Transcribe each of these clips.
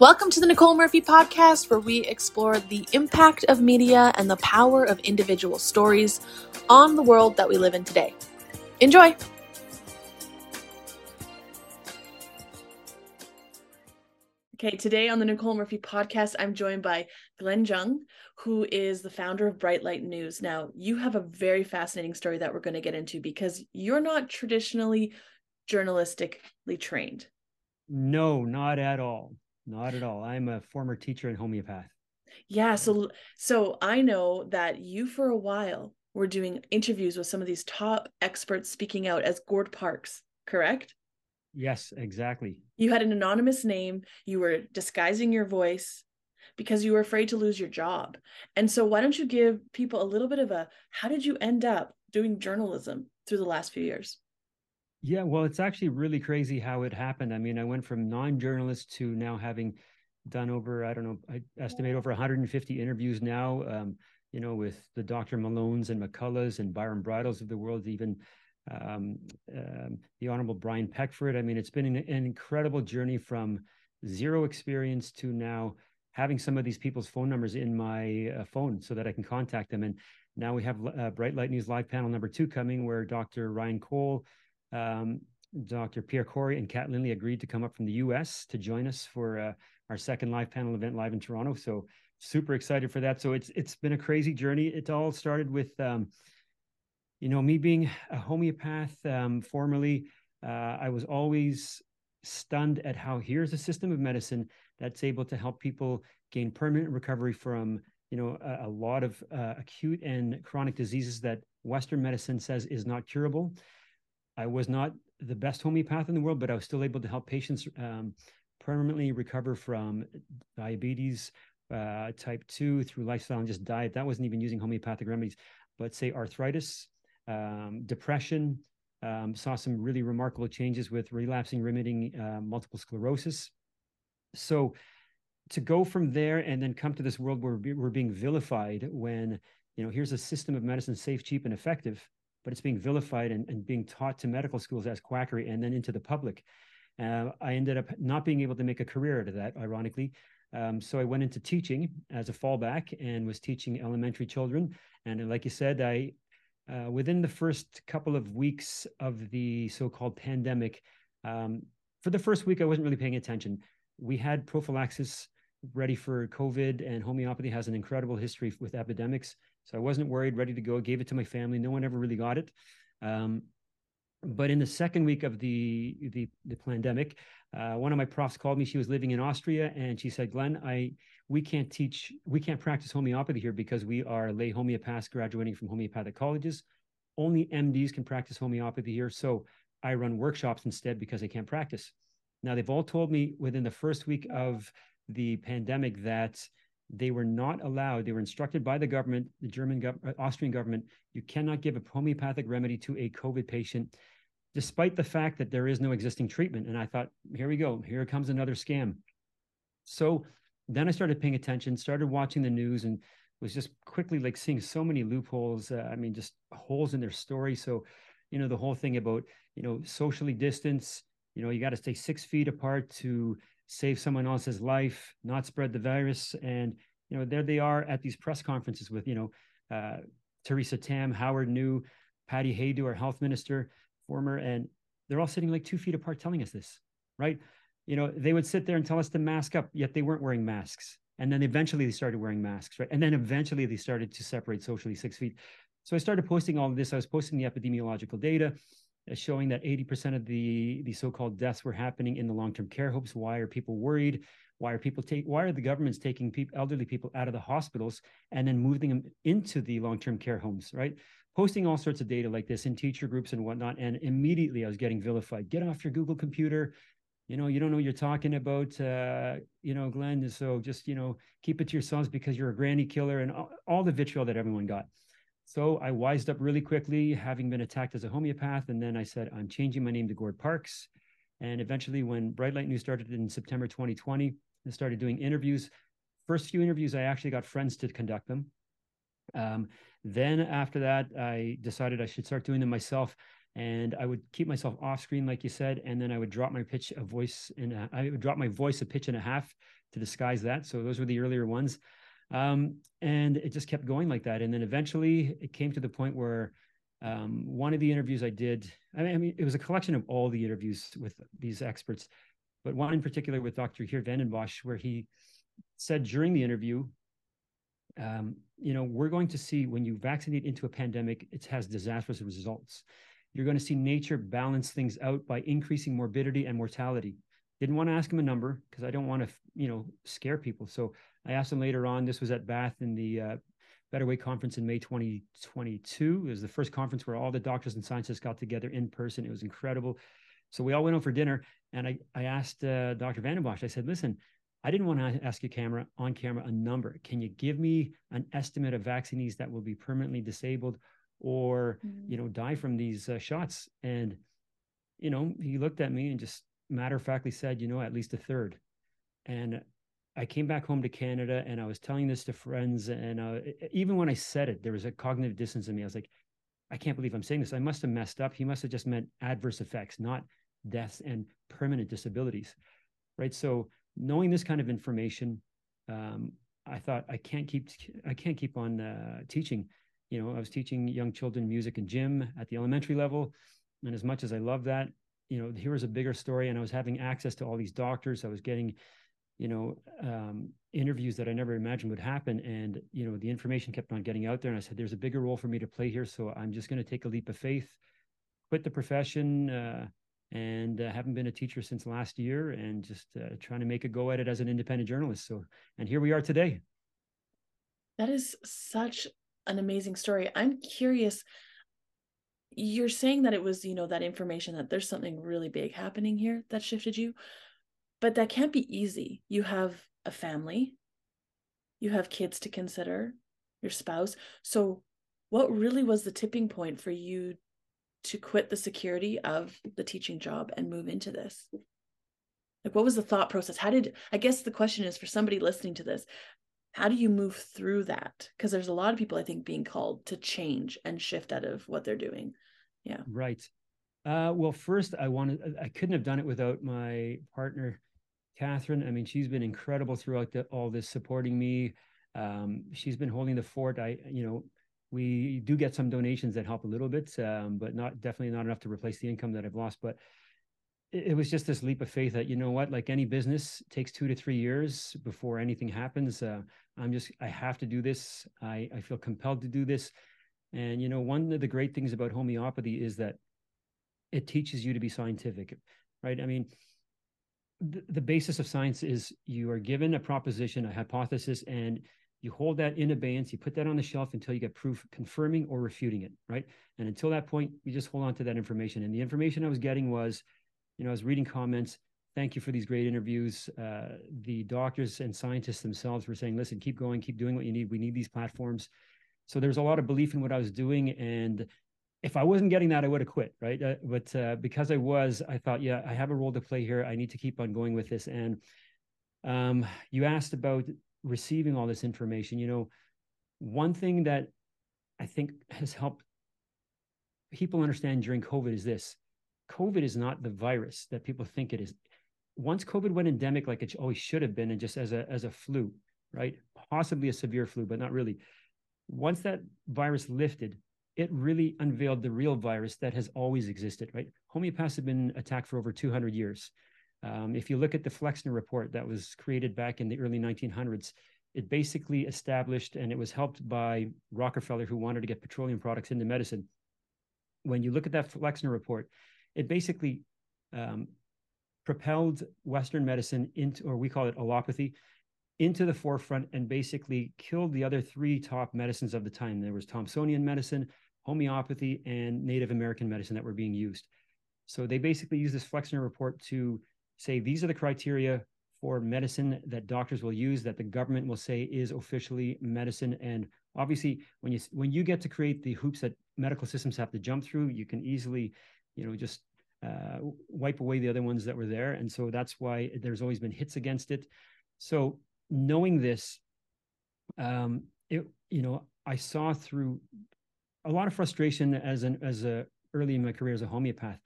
Welcome to the Nicole Murphy podcast, where we explore the impact of media and the power of individual stories on the world that we live in today. Enjoy! Okay, today on the Nicole Murphy podcast, I'm joined by Glen Jung, who is the founder of Bright Light News. Now, you have a very fascinating story that we're going to get into because you're not traditionally journalistically trained. No, not at all. Not at all. I'm a former teacher and homeopath. Yeah, so so I know that you for a while were doing interviews with some of these top experts speaking out as Gord Parks, correct? Yes, exactly. You had an anonymous name, you were disguising your voice because you were afraid to lose your job. And so, why don't you give people a little bit of a how did you end up doing journalism through the last few years? Yeah, well, it's actually really crazy how it happened. I mean, I went from non journalist to now having done over, I don't know, I estimate over 150 interviews now, um, you know, with the Dr. Malones and McCulloughs and Byram Bridles of the world, even um, um, the Honorable Bryan Peckford. I mean, it's been an, an, incredible journey from zero experience to now having some of these people's phone numbers in my uh, phone so that I can contact them. And now we have uh, Bright Light News live panel number two coming, where Dr. Ryan Cole, um, Dr. Pierre Kory and Kat Lindley agreed to come up from the U.S. to join us for uh, our second live panel event live in Toronto. So super excited for that. So it's it's been a crazy journey. It all started with um, you know, me being a homeopath um, formerly, uh, I was always stunned at how here's a system of medicine that's able to help people gain permanent recovery from, you know, a, a lot of uh, acute and chronic diseases that Western medicine says is not curable. I was not the best homeopath in the world, but I was still able to help patients um, permanently recover from diabetes, uh, type 2 through lifestyle and just diet. That wasn't even using homeopathic remedies, but say arthritis, um, depression, um, saw some really remarkable changes with relapsing remitting uh, multiple sclerosis. So to go from there and then come to this world where we're being vilified when, you know, here's a system of medicine safe, cheap, and effective, but it's being vilified and, and being taught to medical schools as quackery and then into the public. Uh, I ended up not being able to make a career out of that, ironically. Um, so I went into teaching as a fallback and was teaching elementary children. And like you said, I uh, within the first couple of weeks of the so-called pandemic, um, for the first week, I wasn't really paying attention. We had prophylaxis ready for COVID, and homeopathy has an incredible history with epidemics. So I wasn't worried, ready to go. Gave it to my family. No one ever really got it. Um, but in the second week of the the, the pandemic, uh, one of my profs called me. She was living in Austria, and she said, "Glen, I we can't teach, we can't practice homeopathy here because we are lay homeopaths graduating from homeopathic colleges. Only MDs can practice homeopathy here. So I run workshops instead because I can't practice." Now they've all told me within the first week of the pandemic that they were not allowed they were instructed by the government the german gov- uh, austrian government you cannot give a homeopathic remedy to a covid patient despite the fact that there is no existing treatment. And i thought here we go here comes another scam. So then i started paying attention started watching the news and was just quickly like seeing so many loopholes uh, i mean just holes in their story. So you know the whole thing about you know socially distance you know you got to stay six feet apart to save someone else's life, not spread the virus. And, you know, there they are at these press conferences with, you know, uh, Theresa Tam, Howard Njoo, Patty Hajdu, our health minister, former, and they're all sitting like two feet apart telling us this, right? You know, they would sit there and tell us to mask up, yet they weren't wearing masks. And then eventually they started wearing masks, right? And then eventually they started to separate socially six feet. So I started posting all of this. I was posting the epidemiological data. Uh, showing that 80% of the, the so-called deaths were happening in the long-term care homes. Why are people worried? Why are people take? Why are the governments taking people, elderly people out of the hospitals and then moving them into the long-term care homes? Right, posting all sorts of data like this in teacher groups and whatnot, and immediately I was getting vilified. Get off your Google computer. You know, you don't know what you're talking about. Uh, you know, Glen. So just you know, keep it to yourselves because you're a granny killer, and all, all the vitriol that everyone got. So I wised up really quickly, having been attacked as a homeopath. And then I said, I'm changing my name to Gord Parks. And eventually, when Bright Light News started in September 2020, I started doing interviews. First few interviews, I actually got friends to conduct them. Um, then after that, I decided I should start doing them myself. and I would keep myself off screen, like you said, and then I would drop my pitch a voice and I would drop my voice a pitch and a half to disguise that. So those were the earlier ones, um, and it just kept going like that. And then eventually, it came to the point where um, one of the interviews I did, I mean, it was a collection of all the interviews with these experts, but one in particular with Dr. Geert Vanden Bossche, where he said during the interview, um, you know, we're going to see when you vaccinate into a pandemic, it has disastrous results. You're going to see nature balance things out by increasing morbidity and mortality. Didn't want to ask him a number because I don't want to, you know, scare people. So I asked him later on. This was at Bath in the uh, Better Way Conference in May 2022. It was the first conference where all the doctors and scientists got together in person. It was incredible. So we all went out for dinner, and I I asked uh, Dr. Vanden Bossche. I said, "Listen, I didn't want to ask you camera on camera a number. Can you give me an estimate of vaccinees that will be permanently disabled or mm-hmm. you know die from these uh, shots?" And you know, he looked at me and just matter of factly said, "You know, at least a third. And I came back home to Canada and I was telling this to friends. And uh, even when I said it, there was a cognitive distance in me. I was like, I can't believe I'm saying this. I must have messed up. He must have just meant adverse effects, not deaths and permanent disabilities. Right. So knowing this kind of information, um, I thought I can't keep I can't keep on uh, teaching. You know, I was teaching young children music and gym at the elementary level, and as much as I love that, you know, here was a bigger story, and I was having access to all these doctors. I was getting you know, um, interviews that I never imagined would happen. And, you know, the information kept on getting out there. And I said, there's a bigger role for me to play here. So I'm just going to take a leap of faith, quit the profession, uh, and uh, haven't been a teacher since last year and just uh, trying to make a go at it as an independent journalist. So, and here we are today. That is such an amazing story. I'm curious. You're saying that it was, you know, that information that there's something really big happening here that shifted you but that can't be easy. You have a family, you have kids to consider, your spouse. So, what really was the tipping point for you to quit the security of the teaching job and move into this? Like, what was the thought process? How did, I guess the question is for somebody listening to this, how do you move through that? Because there's a lot of people, I think, being called to change and shift out of what they're doing. Yeah. Right. Uh, well, first, I wanted, I couldn't have done it without my partner, Catherine. I mean, she's been incredible throughout the, all this, supporting me. Um, she's been holding the fort. I, you know, we do get some donations that help a little bit, um, but not definitely not enough to replace the income that I've lost. But it, was just this leap of faith that you know what, like any business, takes two to three years before anything happens. Uh, I'm just, I have to do this. I, I feel compelled to do this. And you know, one of the great things about homeopathy is that it teaches you to be scientific, right? I mean, the, basis of science is you are given a proposition, a hypothesis, and you hold that in abeyance. You put that on the shelf until you get proof confirming or refuting it, right? And until that point, you just hold on to that information. And the information I was getting was, you know, I was reading comments. Thank you for these great interviews. Uh, the doctors and scientists themselves were saying, listen, keep going, keep doing what you need. We need these platforms. So there's a lot of belief in what I was doing. And if I wasn't getting that, I would have quit, right? Uh, but uh, because I was, I thought, yeah, I have a role to play here. I need to keep on going with this. And um, you asked about receiving all this information. You know, one thing that I think has helped people understand during COVID is this: COVID is not the virus that people think it is. Once COVID went endemic, like it always should have been, and just as a as a flu, right? Possibly a severe flu, but not really. Once that virus lifted, it really unveiled the real virus that has always existed, right? Homeopaths have been attacked for over 200 years. Um, if you look at the Flexner report that was created back in the early 1900s, it basically established, and it was helped by Rockefeller, who wanted to get petroleum products into medicine. When you look at that Flexner report, it basically um, propelled Western medicine into, or we call it allopathy, into the forefront and basically killed the other three top medicines of the time. There was Thomsonian medicine, homeopathy, and Native American medicine that were being used. So they basically used this Flexner report to say these are the criteria for medicine that doctors will use that the government will say is officially medicine and obviously when you when you get to create the hoops that medical systems have to jump through you can easily you know just uh, wipe away the other ones that were there and so that's why there's always been hits against it so knowing this, um, it you know I saw through a lot of frustration as an as a early in my career as a homeopath,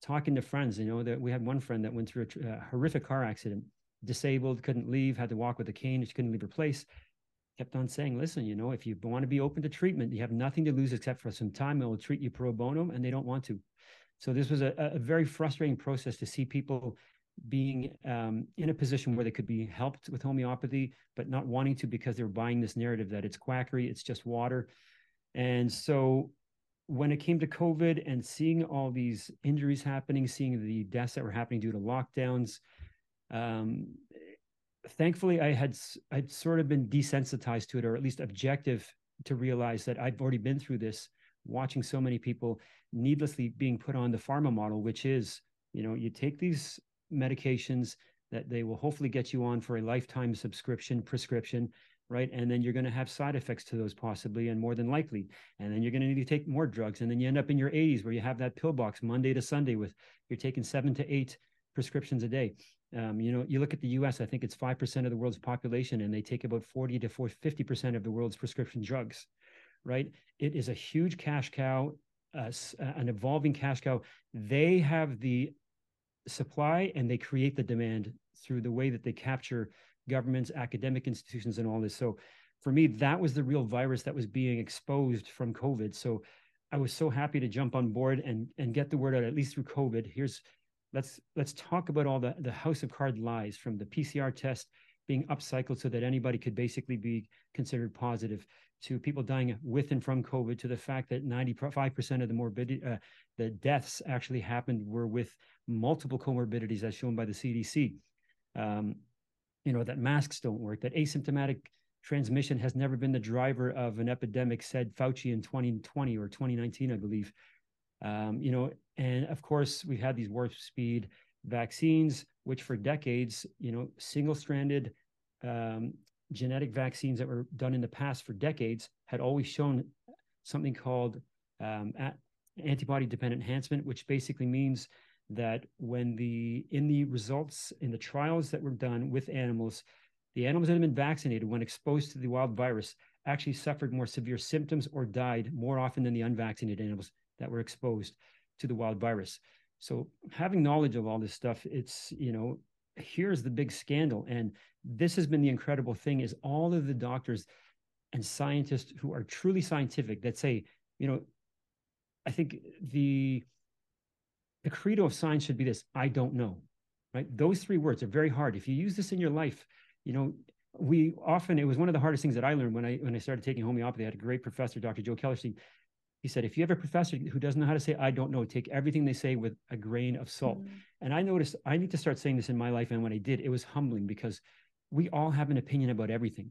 talking to friends. You know that we had one friend that went through a, a horrific car accident, disabled, couldn't leave, had to walk with a cane. She couldn't leave her place. Kept on saying, listen, you know, if you want to be open to treatment, you have nothing to lose except for some time. It will treat you pro bono, and they don't want to. So this was a, a very frustrating process to see people being um, in a position where they could be helped with homeopathy, but not wanting to because they were buying this narrative that it's quackery, it's just water. And so when it came to COVID and seeing all these injuries happening, seeing the deaths that were happening due to lockdowns, um, thankfully I had I'd sort of been desensitized to it, or at least objective to realize that I've already been through this, watching so many people needlessly being put on the pharma model, which is you know you take these medications that they will hopefully get you on for a lifetime subscription prescription right? And then you're going to have side effects to those possibly and more than likely. And then you're going to need to take more drugs. And then you end up in your 80s where you have that pill box Monday to Sunday with you're taking seven to eight prescriptions a day. Um, you know, you look at the US, I think it's 5% of the world's population, and they take about 40 to 50% of the world's prescription drugs, right? It is a huge cash cow, uh, an evolving cash cow. They have the supply and they create the demand through the way that they capture governments, academic institutions, and all this. So for me, that was the real virus that was being exposed from COVID. So I was so happy to jump on board and and get the word out at least through COVID. Here's let's let's talk about all the the house of card lies from the PCR test being upcycled so that anybody could basically be considered positive to people dying with and from COVID to the fact that 95% of the morbidity, uh, the deaths actually happened were with multiple comorbidities as shown by the CDC. Um, you know, that masks don't work, that asymptomatic transmission has never been the driver of an epidemic, said Fauci in 2020 or 2019, I believe. Um, you know, and of course, we've had these warp speed vaccines, which for decades, you know, single stranded um, genetic vaccines that were done in the past for decades had always shown something called um, antibody dependent enhancement, which basically means that when the in the results in the trials that were done with animals, the animals that had been vaccinated when exposed to the wild virus actually suffered more severe symptoms or died more often than the unvaccinated animals that were exposed to the wild virus. So having knowledge of all this stuff, it's you know here's the big scandal, and this has been the incredible thing is all of the doctors and scientists who are truly scientific that say you know I think the the credo of science should be this I don't know, right? Those three words are very hard. If you use this in your life, you know, we often, it was one of the hardest things that I learned when I, when I started taking homeopathy. I had a great professor, Dr. Joe Kellerstein. He said, if you have a professor who doesn't know how to say, I don't know, take everything they say with a grain of salt. Mm-hmm. And I noticed I need to start saying this in my life. And when I did, it was humbling because we all have an opinion about everything.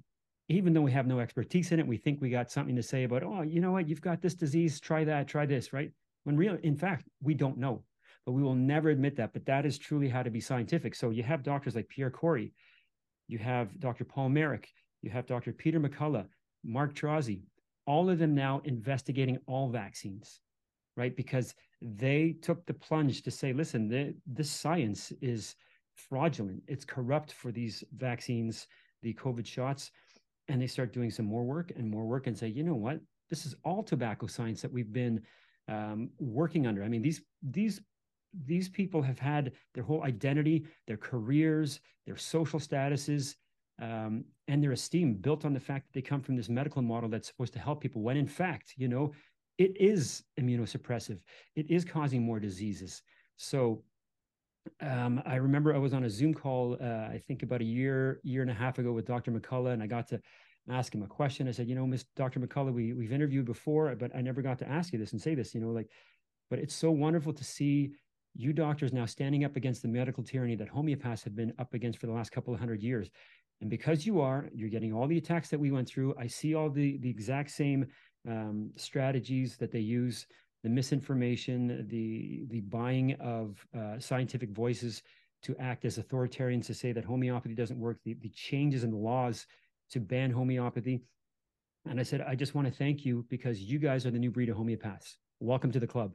Even though we have no expertise in it, we think we got something to say about, oh, you know what, you've got this disease, try that, try this, right? When real, in fact, we don't know but we will never admit that. But that is truly how to be scientific. So you have doctors like Pierre Kory, you have Dr. Paul Marik, you have Dr. Peter McCullough, Mark Trozzi, all of them now investigating all vaccines, right? Because they took the plunge to say, listen, the, this science is fraudulent, it's corrupt for these vaccines, the COVID shots. And they start doing some more work and more work and say, you know what? This is all tobacco science that we've been um, working under. I mean, these these these people have had their whole identity, their careers, their social statuses, um, and their esteem built on the fact that they come from this medical model that's supposed to help people. When in fact, you know, it is immunosuppressive. It is causing more diseases. So um, I remember I was on a Zoom call, uh, I think about a year, year and a half ago with Dr. McCullough, and I got to ask him a question. I said, you know, Miss Dr. McCullough, we we've interviewed before, but I never got to ask you this and say this. You know, like, but it's so wonderful to see you doctors now standing up against the medical tyranny that homeopaths have been up against for the last couple of hundred years. And because you are, you're getting all the attacks that we went through. I see all the the exact same um, strategies that they use, the misinformation, the the buying of uh, scientific voices to act as authoritarians to say that homeopathy doesn't work, the, the changes in the laws to ban homeopathy. And I said, I just want to thank you because you guys are the new breed of homeopaths. Welcome to the club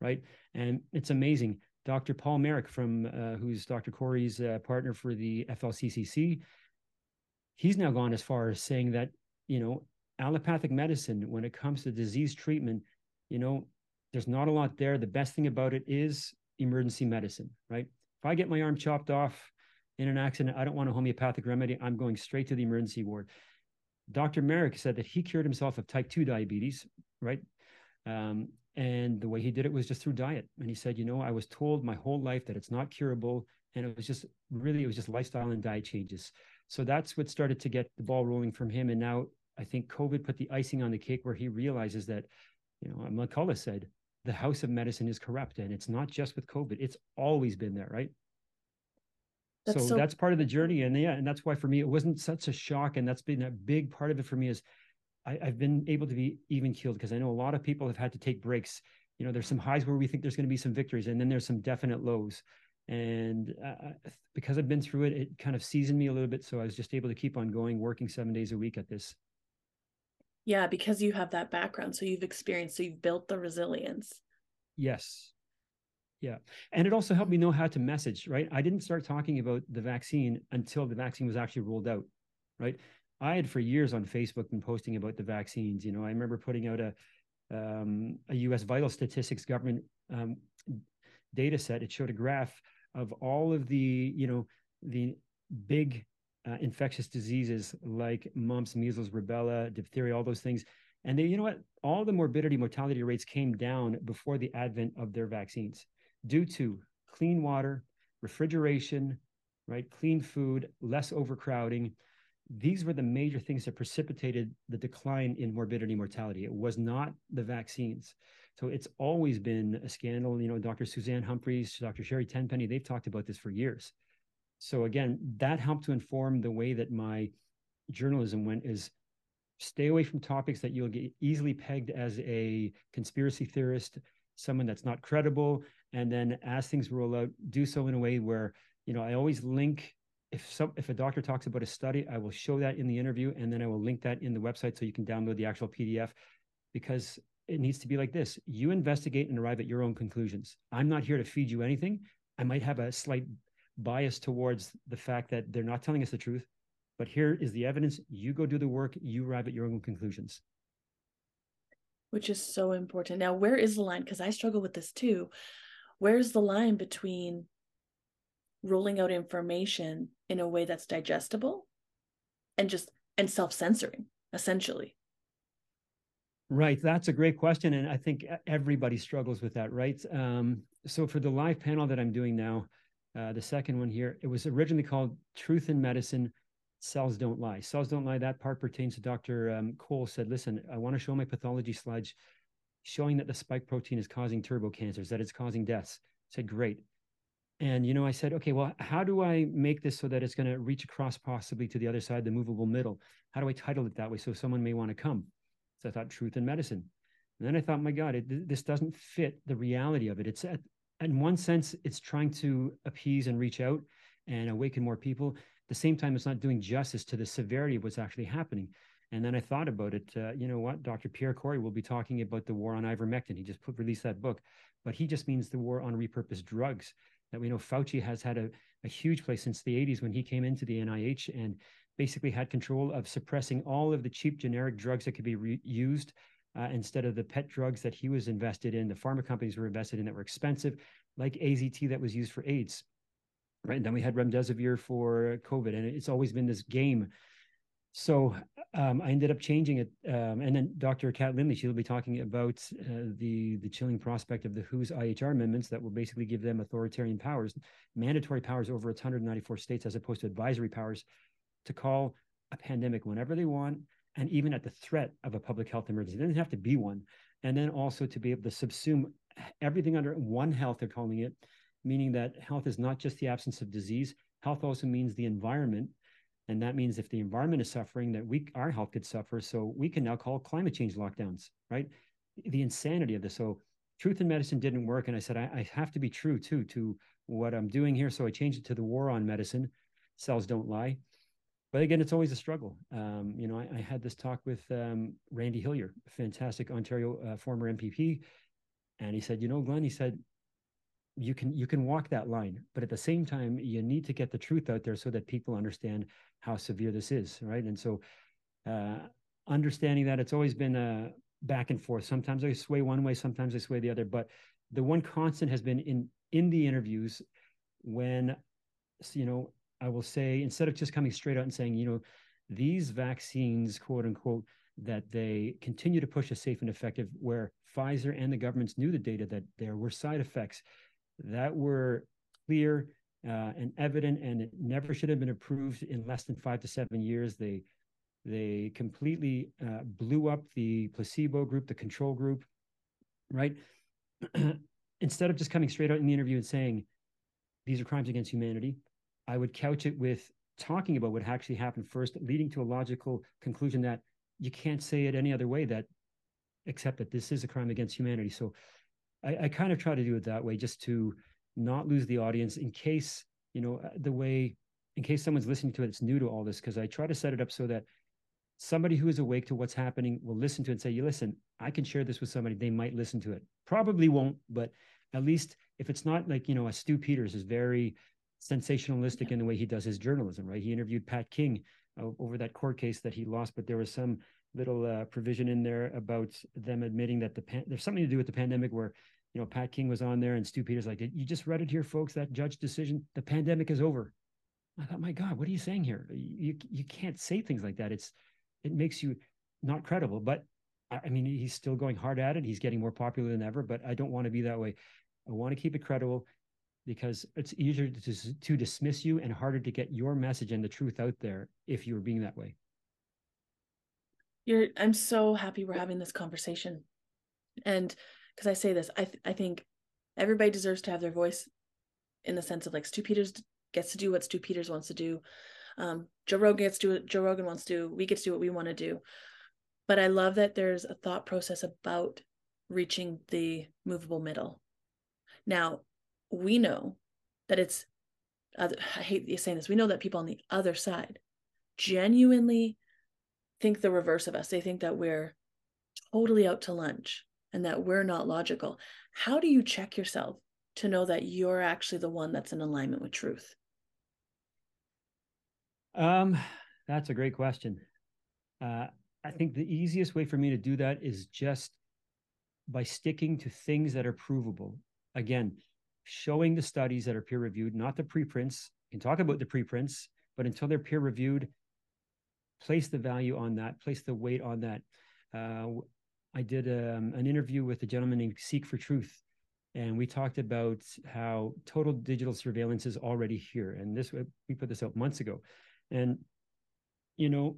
right? And it's amazing. Dr. Paul Marik from uh, who's Dr. Kory's uh, partner for the FLCCC, he's now gone as far as saying that you know allopathic medicine, when it comes to disease treatment, you know, There's not a lot there. The best thing about it is emergency medicine, right? If I get my arm chopped off in an accident, I don't want a homeopathic remedy. I'm going straight to the emergency ward. Dr. Marik said that he cured himself of type 2 diabetes, right? Um, and the way he did it was just through diet. And he said, you know, I was told my whole life that it's not curable. And it was just really, it was just lifestyle and diet changes. So that's what started to get the ball rolling from him. And now I think COVID put the icing on the cake where he realizes that, you know, McCullough said, the house of medicine is corrupt. And it's not just with COVID, it's always been there, right? That's so, so that's part of the journey. And yeah, and that's why for me, it wasn't such a shock. And that's been a big part of it for me is I, have been able to be even keeled because I know a lot of people have had to take breaks. You know, there's some highs where we think there's going to be some victories, and then there's some definite lows. And uh, because I've been through it, it kind of seasoned me a little bit. So I was just able to keep on going, working seven days a week at this. Yeah, because you have that background. So you've experienced, so you've built the resilience. Yes. Yeah. And it also helped me know how to message, right? I didn't start talking about the vaccine until the vaccine was actually rolled out, right? I had for years on Facebook been posting about the vaccines. You know, I remember putting out a um, a U.S. vital statistics government um, data set. It showed a graph of all of the you know the big uh, infectious diseases like mumps, measles, rubella, diphtheria, all those things. And they, you know what? All the morbidity, mortality rates came down before the advent of their vaccines due to clean water, refrigeration, right? Clean food, less overcrowding, these were the major things that precipitated the decline in morbidity mortality. It was not the vaccines. So it's always been a scandal. You know, Dr. Suzanne Humphries, Dr. Sherry Tenpenny, they've talked about this for years. So again, that helped to inform the way that my journalism went is stay away from topics that you'll get easily pegged as a conspiracy theorist, someone that's not credible. And then as things roll out, do so in a way where, you know, I always link if some if a doctor talks about a study, I will show that in the interview, and then I will link that in the website so you can download the actual PDF, because it needs to be like this: you investigate and arrive at your own conclusions. I'm not here to feed you anything. I might have a slight bias towards the fact that they're not telling us the truth, but here is the evidence. You go do the work. You arrive at your own conclusions. Which is so important. Now, where is the line? Because I struggle with this too. Where's the line between rolling out information in a way that's digestible and just and self-censoring essentially right that's a great question and i think everybody struggles with that right um, so for the live panel that i'm doing now uh, the second one here it was originally called truth in medicine cells don't lie cells don't lie that part pertains to dr um, cole said listen i want to show my pathology slides showing that the spike protein is causing turbo cancers that it's causing deaths I said great and you know, I said, okay, well, how do I make this so that it's going to reach across possibly to the other side, the movable middle? How do I title it that way so someone may want to come? So I thought truth in medicine. And then I thought, my God, it, this doesn't fit the reality of it. It's at, in one sense, it's trying to appease and reach out and awaken more people. At the same time, it's not doing justice to the severity of what's actually happening. And then I thought about it. Uh, you know what? Dr. Pierre Kory will be talking about the war on ivermectin. He just put, released that book, but he just means the war on repurposed drugs that we know Fauci has had a, a huge place since the 80s when he came into the NIH and basically had control of suppressing all of the cheap generic drugs that could be re- used uh, instead of the pet drugs that he was invested in, the pharma companies were invested in that were expensive, like AZT that was used for AIDS. Right. And then we had remdesivir for COVID. And it's always been this game so um, I ended up changing it. Um, and then Dr. Kat Lindley, she'll be talking about uh, the the chilling prospect of the WHO's IHR amendments that will basically give them authoritarian powers, mandatory powers over its 194 states, as opposed to advisory powers to call a pandemic whenever they want, and even at the threat of a public health emergency. It doesn't have to be one. And then also to be able to subsume everything under one health, they're calling it, meaning that health is not just the absence of disease. Health also means the environment and that means if the environment is suffering, that we our health could suffer. So we can now call climate change lockdowns, right? The insanity of this. So truth in medicine didn't work. And I said, I, I have to be true too to what I'm doing here. So I changed it to the war on medicine. Cells don't lie. But again, it's always a struggle. Um, you know, I, I, had this talk with um, Randy Hillier, fantastic Ontario uh, former MPP, and he said, you know, Glen, he said, you can you can walk that line but at the same time you need to get the truth out there so that people understand how severe this is right and so uh, understanding that it's always been a back and forth. Sometimes I sway one way, sometimes I sway the other. But the one constant has been in in the interviews when you know I will say instead of just coming straight out and saying, you know, these vaccines, quote unquote, that they continue to push as safe and effective, where Pfizer and the governments knew the data that there were side effects that were clear uh, and evident, and it never should have been approved in less than five to seven years. They they completely uh, blew up the placebo group, the control group, right? Instead of just coming straight out in the interview and saying these are crimes against humanity, I would couch it with talking about what actually happened first, leading to a logical conclusion that you can't say it any other way that except that this is a crime against humanity. So I, I kind of try to do it that way just to not lose the audience in case, you know, uh, the way, in case someone's listening to it, it's new to all this, because I try to set it up so that somebody who is awake to what's happening will listen to it and say, you listen, I can share this with somebody. They might listen to it. Probably won't, but at least if it's not like, you know, a Stu Peters is very sensationalistic in the way he does his journalism, right? He interviewed Pat King uh, over that court case that he lost, but there was some little uh, provision in there about them admitting that the pan- there's something to do with the pandemic where you know Pat King was on there and Stu Peters like you just read it here folks that judge decision? The pandemic is over. I thought my god what are you saying here? You you can't say things like that. It's it makes you not credible. But I mean he's still going hard at it. He's getting more popular than ever but I don't want to be that way. I want to keep it credible because it's easier to, to dismiss you and harder to get your message and the truth out there if you're being that way. You're i'm so happy we're having this conversation. And because i say this i th- i think everybody deserves to have their voice in the sense of like stu peters gets to do what stu peters wants to do. Um, joe rogan gets to do what joe rogan wants to do. We get to do what we want to do. But i love that there's a thought process about reaching the movable middle. Now we know that it's i hate saying this we know that people on the other side genuinely think the reverse of us. They think that we're totally out to lunch and that we're not logical. How do you check yourself to know that you're actually the one that's in alignment with truth? Um, that's a great question. Uh, I think the easiest way for me to do that is just by sticking to things that are provable. Again, showing the studies that are peer reviewed, not the preprints. You can talk about the preprints, but until they're peer reviewed, place the value on that, place the weight on that. Uh, I did um, an interview with a gentleman named Seek for Truth, and we talked about how total digital surveillance is already here. And this we put this out months ago, and you know,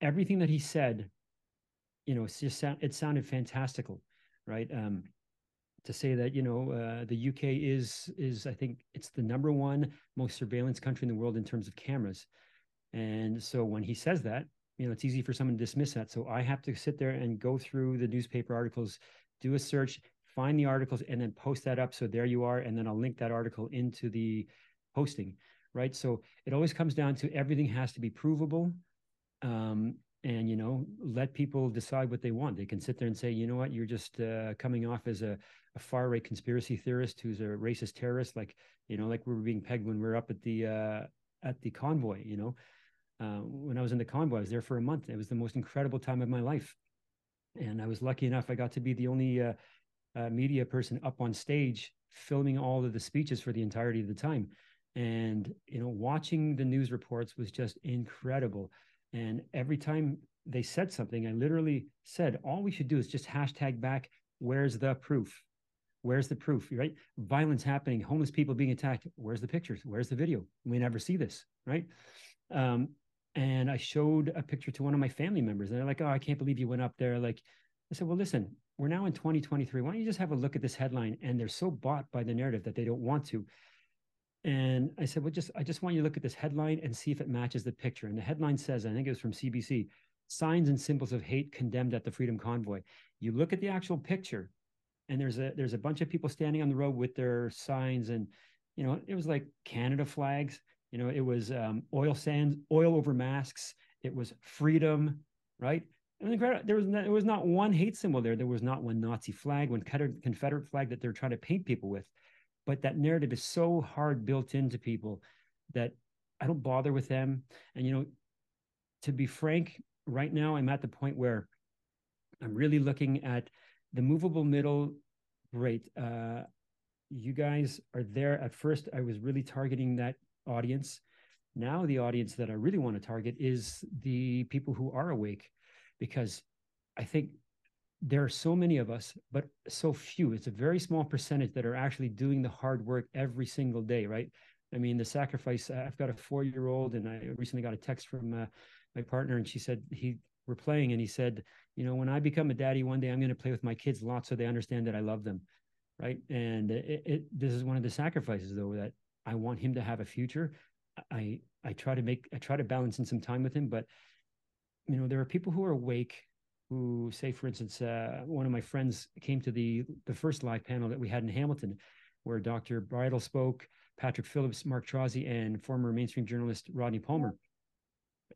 everything that he said, you know, it's just it sounded fantastical, right? Um, to say that you know uh, the UK is is I think it's the number one most surveillance country in the world in terms of cameras. And so when he says that, you know, it's easy for someone to dismiss that. So I have to sit there and go through the newspaper articles, do a search, find the articles, and then post that up. So there you are. And then I'll link that article into the posting, right? So it always comes down to everything has to be provable. Um, and you know let people decide what they want they can sit there and say you know what you're just uh, coming off as a, a far right conspiracy theorist who's a racist terrorist like you know like we were being pegged when we are up at the uh, at the convoy you know uh, when I was in the convoy. I was there for a month. It was the most incredible time of my life. And I was lucky enough, I got to be the only uh, uh, media person up on stage filming all of the speeches for the entirety of the time. And, you know, watching the news reports was just incredible. And every time they said something, I literally said, all we should do is just hashtag back, where's the proof? Where's the proof? Right? Violence happening, homeless people being attacked. Where's the pictures? Where's the video? We never see this, right? Um, and I showed a picture to one of my family members, and they're like, "Oh, I can't believe you went up there." Like, I said, "Well, listen, we're now in 2023. Why don't you just have a look at this headline?" And they're so bought by the narrative that they don't want to. And I said, "Well, just I just want you to look at this headline and see if it matches the picture." And the headline says, I think it was from CBC, "Signs and symbols of hate condemned at the Freedom Convoy." You look at the actual picture, and there's a there's a bunch of people standing on the road with their signs, and you know, it was like Canada flags you know, it was um, oil sands, oil over masks. It was freedom, right? And there was there was not one hate symbol there. There was not one Nazi flag, one Confederate flag that they're trying to paint people with. But that narrative is so hard built into people that I don't bother with them. And you know, to be frank, right now I'm at the point where I'm really looking at the movable middle. Great. Uh, you guys are there. At first, I was really targeting that audience. Now, the audience that I really want to target is the people who are awake, because I think there are so many of us, but so few. It's a very small percentage that are actually doing the hard work every single day, right? I mean, the sacrifice. I've got a four-year-old, and I recently got a text from uh, my partner, and she said he we're playing, and he said, you know, when I become a daddy one day, I'm going to play with my kids a lot, so they understand that I love them, right? And it, it, this is one of the sacrifices, though, that I want him to have a future. I I try to make I try to balance in some time with him, but you know, there are people who are awake who say, for instance, uh, one of my friends came to the the first live panel that we had in Hamilton, where Dr. Bridle spoke, Patrick Phillips, Mark Trozzi, and former mainstream journalist Rodney Palmer.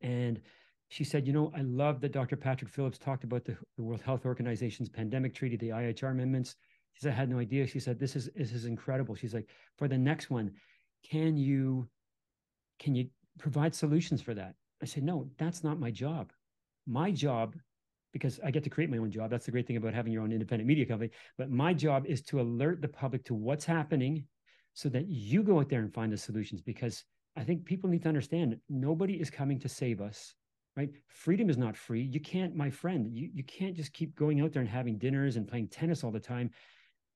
And she said, you know, I love that Dr. Patrick Phillips talked about the, the World Health Organization's pandemic treaty, the IHR amendments. She said, I had no idea. She said, this is this is incredible. She's like, for the next one, can you can you provide solutions for that? I said, no, that's not my job. My job because I get to create my own job. That's the great thing about having your own independent media company. But my job is to alert the public to what's happening so that you go out there and find the solutions. Because I think people need to understand nobody is coming to save us, right? Freedom is not free. You can't, my friend, you, you can't just keep going out there and having dinners and playing tennis all the time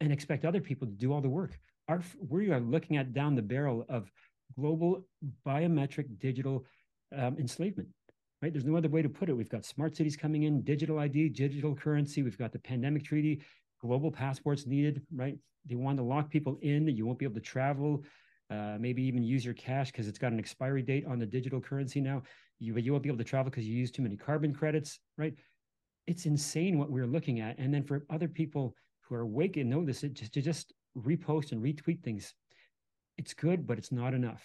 and expect other people to do all the work. Our, we are looking at down the barrel of global biometric digital um, enslavement right? There's no other way to put it. We've got smart cities coming in, digital ID, digital currency. We've got the pandemic treaty, global passports needed, right? They want to lock people in. You won't be able to travel, uh, maybe even use your cash because it's got an expiry date on the digital currency now. You, you won't be able to travel because you use too many carbon credits, right? It's insane what we're looking at. And then for other people who are awake and know this, it just to just repost and retweet things, it's good, but it's not enough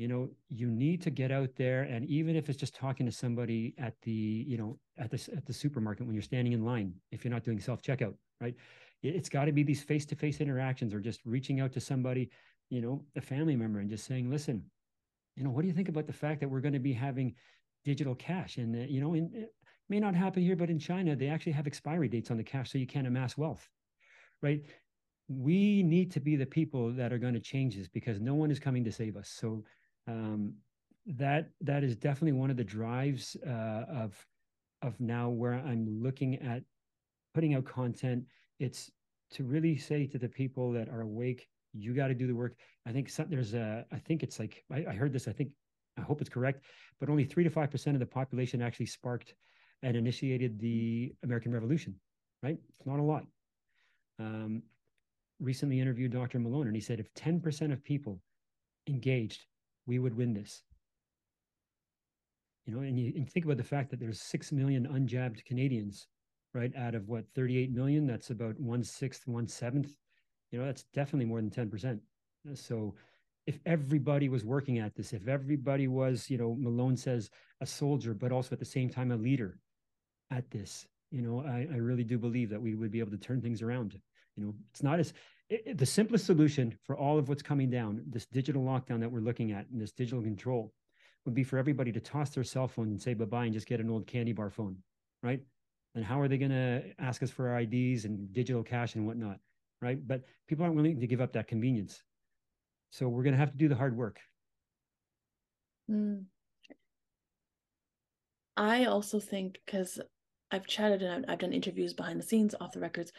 you know you need to get out there and even if it's just talking to somebody at the you know at the at the supermarket when you're standing in line if you're not doing self checkout right it's got to be these face to face interactions or just reaching out to somebody you know a family member and just saying listen you know what do you think about the fact that we're going to be having digital cash? And uh, you know in, it may not happen here but in china they actually have expiry dates on the cash so you can't amass wealth right? We need to be the people that are going to change this because no one is coming to save us. So um, that that is definitely one of the drives uh, of of now where I'm looking at putting out content. It's to really say to the people that are awake, you got to do the work. I think some, there's a, I think it's like I, I heard this. I think I hope it's correct, but only three to five percent of the population actually sparked and initiated the American Revolution. Right? It's not a lot. Um, recently interviewed Dr. Malone, and he said if 10% of people engaged we would win this. You know, and you, and think about the fact that there's six million unjabbed Canadians, right? Out of what 38 million, that's about one sixth, one seventh. You know, that's definitely more than 10%. So if everybody was working at this, if everybody was, you know, Malone says a soldier, but also at the same time a leader at this, you know, I, I really do believe that we would be able to turn things around. You know, it's not as it, the simplest solution for all of what's coming down, this digital lockdown that we're looking at and this digital control, would be for everybody to toss their cell phone and say bye bye and just get an old candy bar phone, right? And how are they going to ask us for our IDs and digital cash and whatnot, right? But people aren't willing to give up that convenience. So we're going to have to do the hard work. Mm. I also think because I've chatted and I've, I've done interviews behind the scenes, off the records,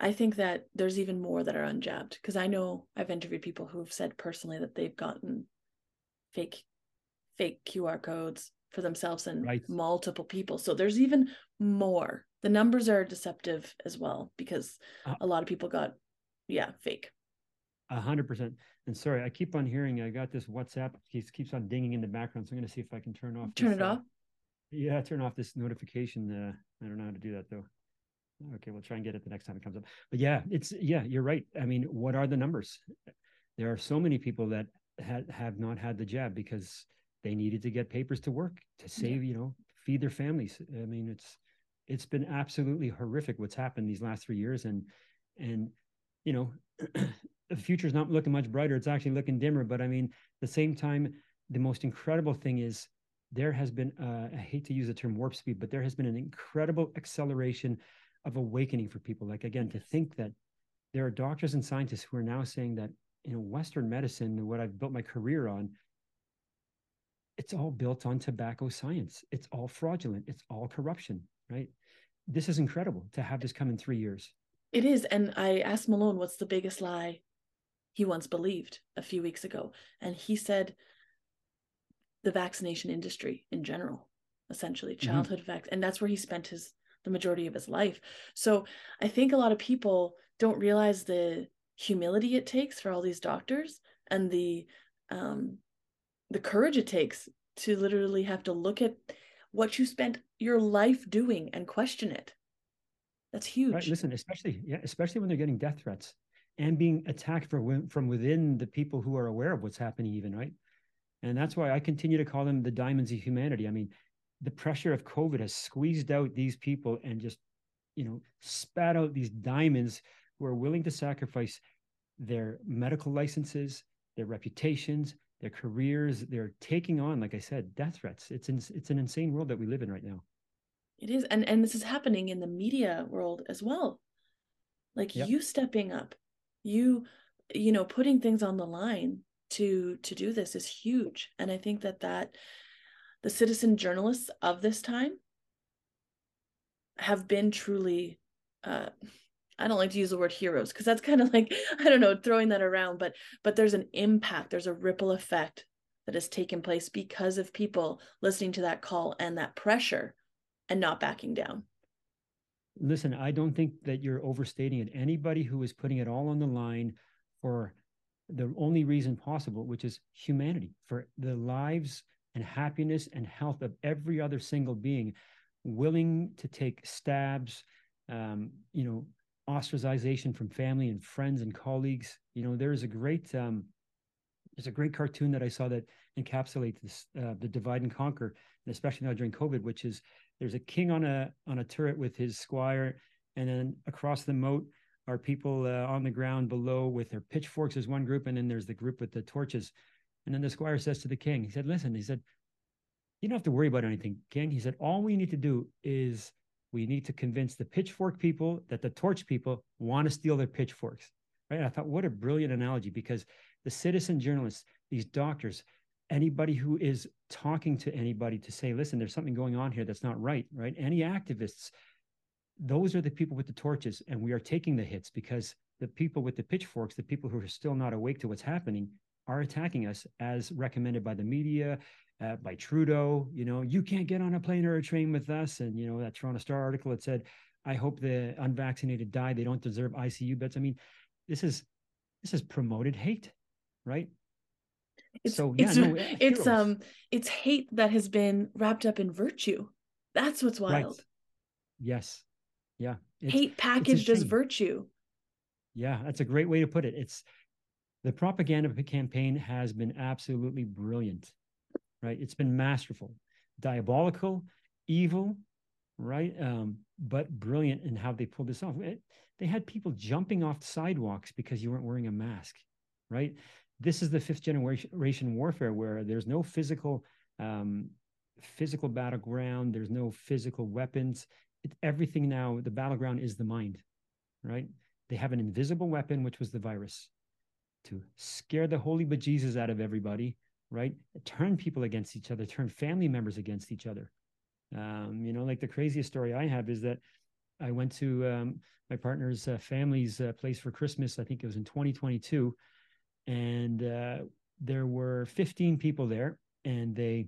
I think that there's even more that are unjabbed because I know I've interviewed people who've said personally that they've gotten fake fake QR codes for themselves and right. multiple people. So there's even more. The numbers are deceptive as well because uh, a lot of people got yeah, fake. A hundred percent. And sorry, I keep on hearing I got this WhatsApp keeps keeps on dinging in the background. So I'm gonna see if I can turn off turn this, it uh, off. Yeah, turn off this notification. Uh, I don't know how to do that though. Okay, we'll try and get it the next time it comes up. But yeah, it's yeah, you're right. I mean, what are the numbers? There are so many people that had have not had the jab because they needed to get papers to work to save, yeah. you know, feed their families. I mean, it's it's been absolutely horrific what's happened these last three years, and and you know, the future's not looking much brighter. It's actually looking dimmer. But I mean, at the same time, the most incredible thing is there has been, uh, I hate to use the term warp speed, but there has been an incredible acceleration of awakening for people. Like, again, to think that there are doctors and scientists who are now saying that, you know, Western medicine, what I've built my career on, it's all built on tobacco science. It's all fraudulent. It's all corruption, right? This is incredible to have this come in three years. It is. And I asked Malone, what's the biggest lie he once believed a few weeks ago? And he said, the vaccination industry in general, essentially, mm-hmm. childhood mm-hmm. vac. And that's where he spent his the majority of his life. So I think a lot of people don't realize the humility it takes for all these doctors and the um the courage it takes to literally have to look at what you spent your life doing and question it. That's huge. Right. Listen, especially yeah, especially when they're getting death threats and being attacked from from within the people who are aware of what's happening. Even right, and that's why I continue to call them the diamonds of humanity. I mean, the pressure of COVID has squeezed out these people and just you know spat out these diamonds who are willing to sacrifice their medical licenses, their reputations, their careers. They're taking on, like I said, death threats. It's in, it's an insane world that we live in right now. It is, and and this is happening in the media world as well. Like yep. you stepping up, you you know putting things on the line to to do this is huge, and I think that that the citizen journalists of this time have been truly uh, I don't like to use the word heroes because that's kind of like I don't know throwing that around but but there's an impact there's a ripple effect that has taken place because of people listening to that call and that pressure and not backing down. Listen, I don't think that you're overstating it. Anybody who is putting it all on the line for the only reason possible, which is humanity, for the lives and happiness and health of every other single being, willing to take stabs, um, you know, ostracization from family and friends and colleagues. You know, there's a great um, there's a great cartoon that I saw that encapsulates this, uh, the divide and conquer, and especially now during COVID, which is there's a king on a on a turret with his squire, and then across the moat are people uh, on the ground below with their pitchforks as one group, and then there's the group with the torches. And then the squire says to the king, he said, "Listen," he said, "you don't have to worry about anything, king." He said, "All we need to do is we need to convince the pitchfork people that the torch people want to steal their pitchforks. Right. I thought, what a brilliant analogy because the citizen journalists, these doctors, anybody who is talking to anybody to say, listen, there's something going on here that's not right, right? Any activists, those are the people with the torches, and we are taking the hits because the people with the pitchforks, the people who are still not awake to what's happening, are attacking us as recommended by the media, uh, by Trudeau. You know, you can't get on a plane or a train with us. And, you know, that Toronto Star article that said, I hope the unvaccinated die. They don't deserve ICU beds. I mean, this is this is promoted hate, right? It's, so yeah, it's, no, it's um it's hate that has been wrapped up in virtue. That's what's wild. Right. Yes. Yeah. hate packaged as virtue. Yeah, that's a great way to put it. It's the propaganda campaign has been absolutely brilliant right? It's been masterful, diabolical, evil, right? Um, but brilliant in how they pulled this off. It, they had people jumping off sidewalks because you weren't wearing a mask, right? This is the fifth generation warfare where there's no physical um, physical battleground. There's no physical weapons. It, everything now, the battleground is the mind, right? They have an invisible weapon, which was the virus, to scare the holy bejesus out of everybody right? Turn people against each other, turn family members against each other. Um, you know, like the craziest story I have is that I went to um, my partner's uh, family's uh, place for Christmas. I think it was in 2022, and uh, there were 15 people there, and they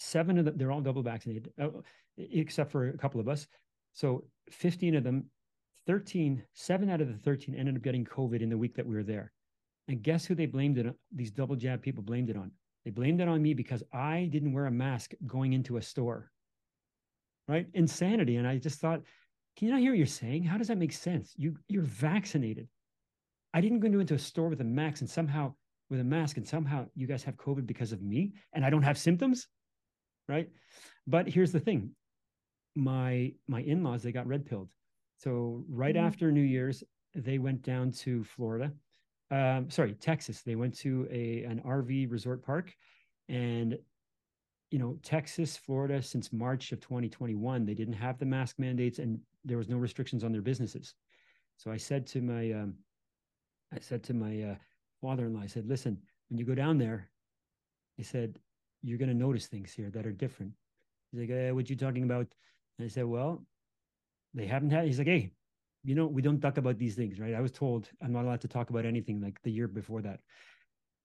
seven of them they're all double vaccinated, uh, except for a couple of us. So 15 of them, 13, seven out of the 13 ended up getting COVID in the week that we were there. And guess who they blamed it on? These double jab people blamed it on. They blamed it on me because I didn't wear a mask going into a store. Right? Insanity. And I just thought, can you not hear what you're saying? How does that make sense? You you're vaccinated. I didn't go into a store with a mask and somehow with a mask and somehow you guys have COVID because of me and I don't have symptoms. Right. But here's the thing. My my in-laws, they got red pilled. So right mm-hmm. after New Year's, they went down to Florida um, sorry, Texas. They went to a an RV resort park, and you know, Texas, Florida, since March of 2021, they didn't have the mask mandates and there was no restrictions on their businesses. So I said to my, um, I said to my uh, father-in-law, I said, listen, when you go down there, I said, you're going to notice things here that are different. He's like, eh, what you talking about? And I said, well, they haven't had, he's like, hey, you know, we don't talk about these things, right? I was told I'm not allowed to talk about anything like the year before that.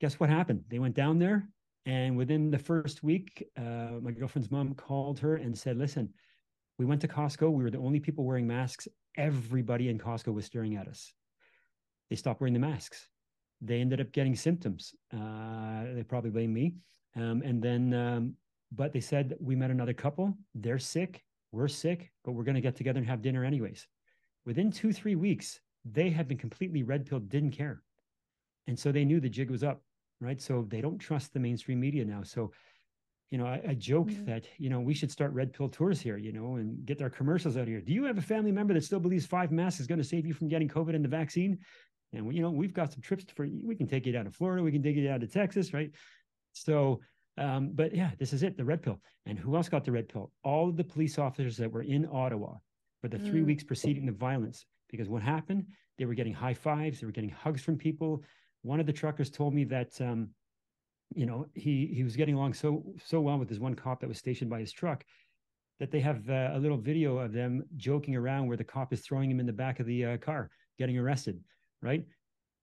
Guess what happened? They went down there and within the first week, uh, my girlfriend's mom called her and said, Listen, we went to Costco. We were the only people wearing masks. Everybody in Costco was staring at us. They stopped wearing the masks. They ended up getting symptoms. Uh, they probably blame me. Um, and then, um, but they said, We met another couple. They're sick. We're sick, but we're going to get together and have dinner anyways. Within two, three weeks, they had been completely red pilled, didn't care. And so they knew the jig was up right? So they don't trust the mainstream media now. So, you know, I, I joke mm-hmm. that you know we should start red pill tours here, you know, and get our commercials out here. Do you have a family member that still believes five masks is going to save you from getting COVID and the vaccine? And you know, we've got some trips for we can take you down to Florida, we can take you down to Texas, right? So, um, but yeah, this is it, the red pill. And who else got the red pill? All of the police officers that were in Ottawa for the three mm. weeks preceding the violence. Because what happened? They were getting high fives, they were getting hugs from people one of the truckers told me that um, you know he he was getting along so so well with this one cop that was stationed by his truck that they have uh, a little video of them joking around where the cop is throwing him in the back of the uh, car getting arrested right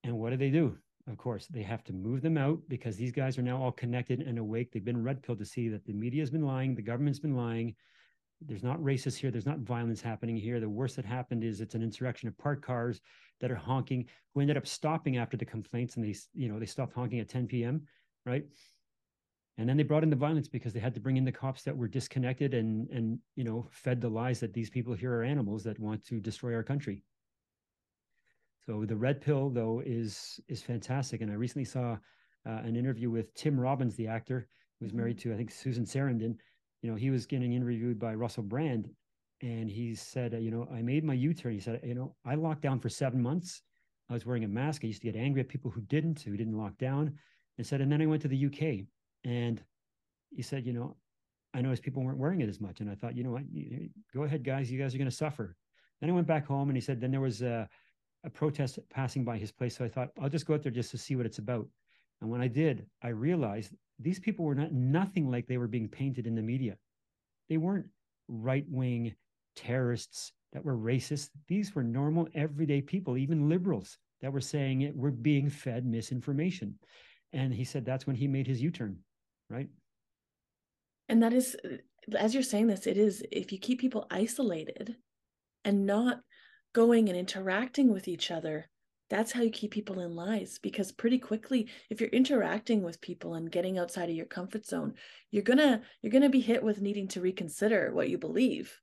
and what do they do of course they have to move them out because these guys are now all connected and awake they've been red pilled to see that the media has been lying the government's been lying there's not racist here. There's not violence happening here. The worst that happened is it's an insurrection of parked cars that are honking, who ended up stopping after the complaints, and they, you know, they stopped honking at 10 p.m. Right, and then they brought in the violence because they had to bring in the cops that were disconnected and and you know fed the lies that these people here are animals that want to destroy our country. So the red pill though is is fantastic, and I recently saw uh, an interview with Tim Robbins, the actor who's married mm-hmm. to I think Susan Sarandon you know, he was getting interviewed by Russell Brand, and he said, uh, you know, I made my U-turn. He said, you know, I locked down for seven months. I was wearing a mask. I used to get angry at people who didn't, who didn't lock down. And said, and then I went to the UK, and he said, you know, I noticed people weren't wearing it as much, and I thought, you know what, go ahead, guys, you guys are going to suffer. Then I went back home, and he said, then there was a, a protest passing by his place, so I thought I'll just go out there just to see what it's about. And when I did, I realized these people were not nothing like they were being painted in the media. They weren't right wing terrorists that were racist. These were normal, everyday people, even liberals that were saying it were being fed misinformation. And he said that's when he made his U turn, right? And that is, as you're saying this, it is if you keep people isolated and not going and interacting with each other, that's how you keep people in lies because pretty quickly if you're interacting with people and getting outside of your comfort zone you're gonna you're gonna be hit with needing to reconsider what you believe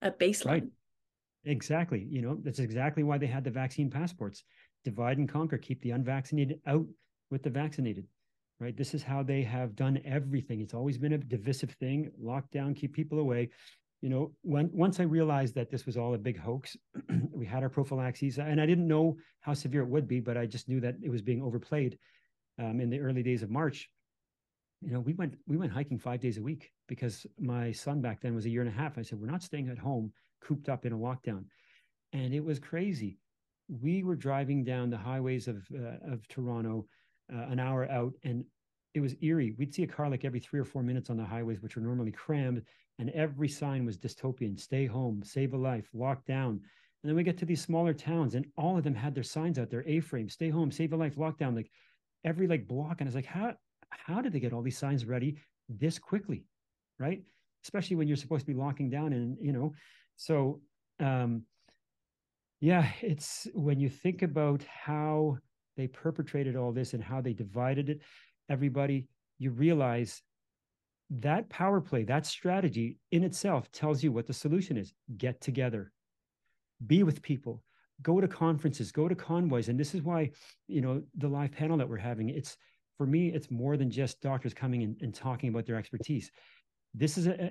at baseline right. exactly. You know that's exactly why they had the vaccine passports. Divide and conquer. Keep the unvaccinated out with the vaccinated right? This is how they have done everything. It's always been a divisive thing. Lock down keep people away you know, when once I realized that this was all a big hoax, we had our prophylaxis, and I didn't know how severe it would be, but I just knew that it was being overplayed um, in the early days of March. You know, we went we went hiking five days a week because my son back then was a year and a half. I said, we're not staying at home, cooped up in a lockdown, and it was crazy. We were driving down the highways of uh, of Toronto, uh, an hour out, and it was eerie. We'd see a car like every three or four minutes on the highways, which were normally crammed, and every sign was dystopian stay home, save a life, lock down. And then we get to these smaller towns, and all of them had their signs out there, A-frame, stay home, save a life, lockdown, like every like block. And I was like, how how did they get all these signs ready this quickly? Right. Especially when you're supposed to be locking down and you know, so um yeah, it's when you think about how they perpetrated all this and how they divided it everybody, you realize that power play, that strategy in itself tells you what the solution is. Get together, be with people, go to conferences, go to convoys. And this is why, you know, the live panel that we're having, it's for me, it's more than just doctors coming in and talking about their expertise. This is a,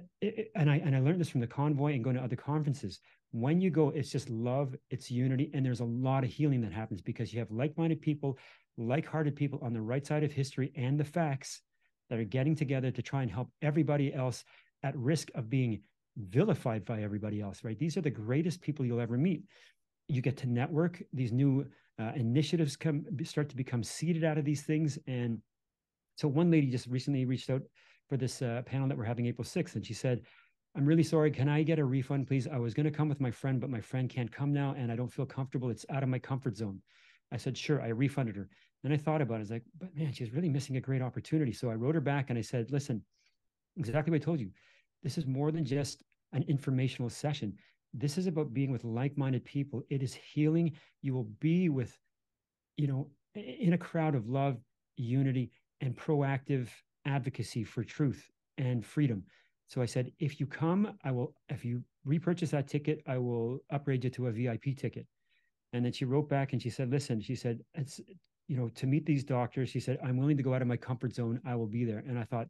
and I and I learned this from the convoy and going to other conferences. When you go, it's just love, it's unity, and there's a lot of healing that happens because you have like-minded people like-hearted people on the right side of history and the facts that are getting together to try and help everybody else at risk of being vilified by everybody else, right? These are the greatest people you'll ever meet. You get to network. These new uh, initiatives come start to become seeded out of these things. And so one lady just recently reached out for this uh, panel that we're having April 6th, and she said, I'm really sorry. Can I get a refund, please? I was going to come with my friend, but my friend can't come now, and I don't feel comfortable. It's out of my comfort zone. I said, sure. I refunded her. Then I thought about it. I was like, but man, she's really missing a great opportunity. So I wrote her back and I said, listen, exactly what I told you. This is more than just an informational session. This is about being with like-minded people. It is healing. You will be with, you know, in a crowd of love, unity, and proactive advocacy for truth and freedom. So I said, if you come, I will, if you repurchase that ticket, I will upgrade you to a VIP ticket. And then she wrote back and she said, listen, she said, it's, you know, to meet these doctors, she said, I'm willing to go out of my comfort zone. I will be there. And I thought,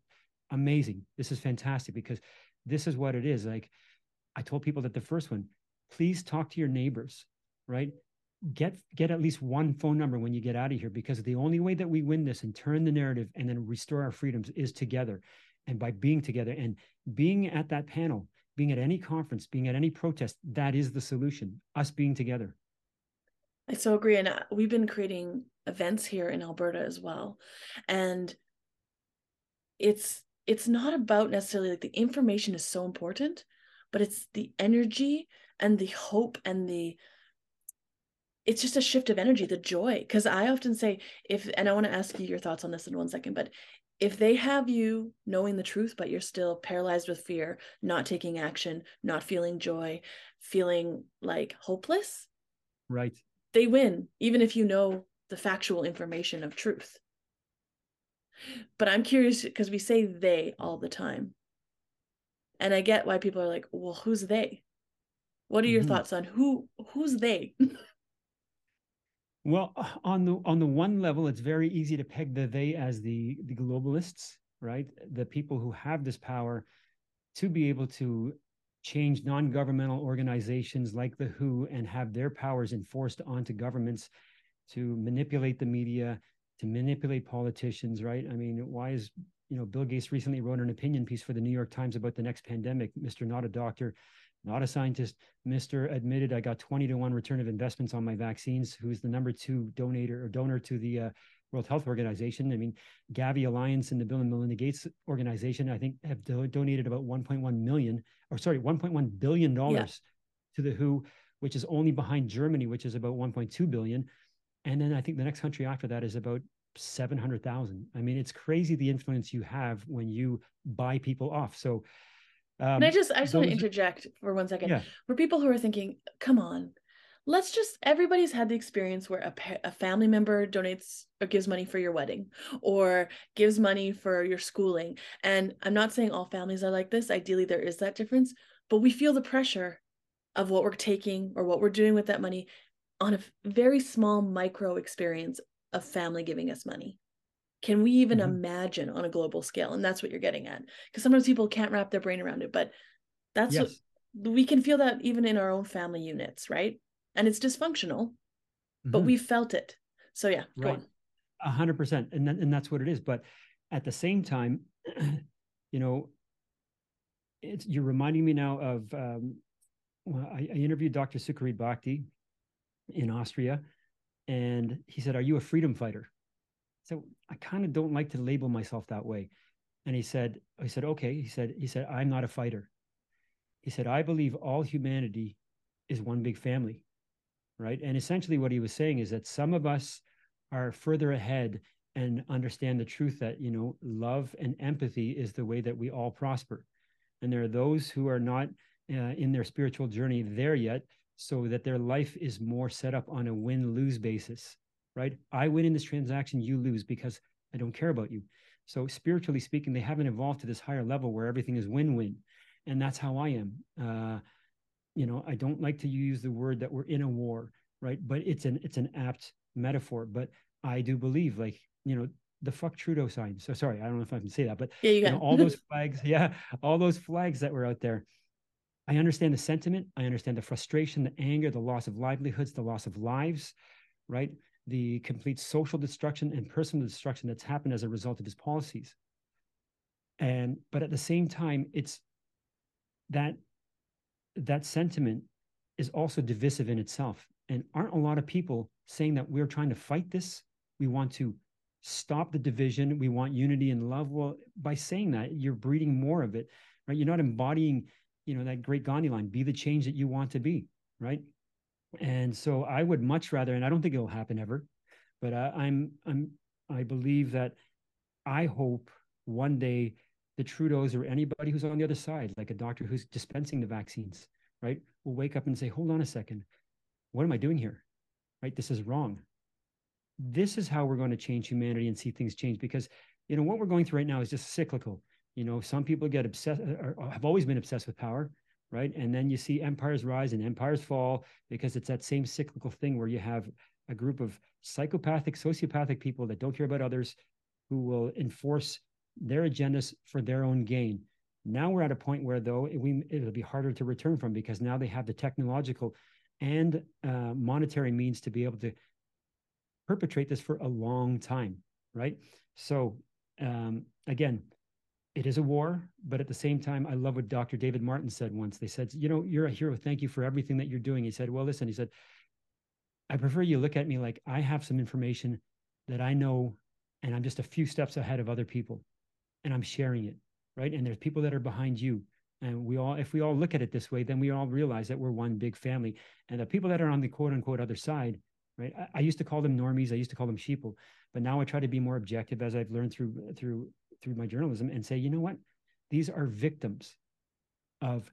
amazing. This is fantastic because this is what it is. Like I told people that the first one, please talk to your neighbors, right? Get get at least one phone number when you get out of here because the only way that we win this and turn the narrative and then restore our freedoms is together and by being together and being at that panel, being at any conference, being at any protest, that is the solution. Us being together. I so agree. And uh, we've been creating events here in Alberta as well. And it's it's not about necessarily like the information is so important, but it's the energy and the hope and the it's just a shift of energy, the joy. Because I often say, if, and I want to ask you your thoughts on this in one second, but if they have you knowing the truth, but you're still paralyzed with fear, not taking action, not feeling joy, feeling like hopeless, right? They win, even if you know the factual information of truth. But I'm curious because we say they all the time. And I get why people are like, well, who's they? What are your mm-hmm. thoughts on who who's they? well, on the on the one level, it's very easy to peg the they as the the globalists, right? The people who have this power to be able to change non-governmental organizations like the WHO and have their powers enforced onto governments to manipulate the media, to manipulate politicians, right? I mean, why is you know Bill Gates recently wrote an opinion piece for the New York Times about the next pandemic. Mister not a doctor, not a scientist. Mister admitted I got twenty to one return of investments on my vaccines. Who's the number two donator or donor to the uh, World Health Organization? I mean, Gavi Alliance and the Bill and Melinda Gates Organization, I think, have do- donated about 1.1 million, or sorry, 1.1 billion dollars yeah. to the WHO, which is only behind Germany, which is about 1.2 billion. And then I think the next country after that is about 700,000. I mean, it's crazy the influence you have when you buy people off. So, um, and I just, I just want to interject for one second. Yeah. For people who are thinking, come on, let's just, everybody's had the experience where a, a family member donates or gives money for your wedding or gives money for your schooling. And I'm not saying all families are like this. Ideally, there is that difference, but we feel the pressure of what we're taking or what we're doing with that money on a very small micro experience of family giving us money can we even mm-hmm. imagine on a global scale and that's what you're getting at because sometimes people can't wrap their brain around it but that's yes. what we can feel that even in our own family units right and it's dysfunctional mm-hmm. but we felt it so yeah right a hundred percent and and that's what it is but at the same time you know it's you're reminding me now of um, well, I, I interviewed Dr. Sucharit Bhakdi in Austria. And he said, Are you a freedom fighter? So I kind of don't like to label myself that way. And he said, I said, okay. He said, he said, I'm not a fighter. He said, I believe all humanity is one big family. Right. And essentially what he was saying is that some of us are further ahead and understand the truth that, you know, love and empathy is the way that we all prosper. And there are those who are not uh, in their spiritual journey there yet, so that their life is more set up on a win lose basis, right? I win in this transaction, you lose because I don't care about you. So, spiritually speaking, they haven't evolved to this higher level where everything is win win. And that's how I am. Uh, you know, I don't like to use the word that we're in a war, right? But it's an it's an apt metaphor. But I do believe, like, you know, the fuck Trudeau sign. So sorry, I don't know if I can say that, but yeah, you, you know, all those flags, yeah, all those flags that were out there. I understand the sentiment. I understand the frustration, the anger, the loss of livelihoods, the loss of lives, right? The complete social destruction and personal destruction that's happened as a result of his policies. and but at the same time it's that that sentiment is also divisive in itself. And aren't a lot of people saying that we're trying to fight this? We want to stop the division. We want unity and love. Well by saying that you're breeding more of it right? You're not embodying you know that great gandhi line be the change that you want to be right? And so i would much rather and i don't think it'll happen ever but uh, i'm i'm i believe that i hope one day the trudeaus or anybody who's on the other side like a doctor who's dispensing the vaccines right will wake up and say hold on a second. What am i doing here? Right? This is wrong. This is how we're going to change humanity and see things change because you know what we're going through right now is just cyclical. You know some people get obsessed or have always been obsessed with power right? And then you see empires rise and empires fall because it's that same cyclical thing where you have a group of psychopathic sociopathic people that don't care about others who will enforce their agendas for their own gain now we're at a point where though it, we, it'll be harder to return from because now they have the technological and uh, monetary means to be able to perpetrate this for a long time, right? So um, again, it is a war, but at the same time, I love what Dr. David Martin said once. They said, you know, you're a hero. Thank you for everything that you're doing. He said, well, listen, he said, I prefer you look at me like I have some information that I know and I'm just a few steps ahead of other people and I'm sharing it, right? And there's people that are behind you. And we all, if we all look at it this way, then we all realize that we're one big family. And the people that are on the quote unquote other side, right? I, I, used to call them normies. I used to call them sheeple, but now I try to be more objective as I've learned through through through my journalism and say, you know what? These are victims of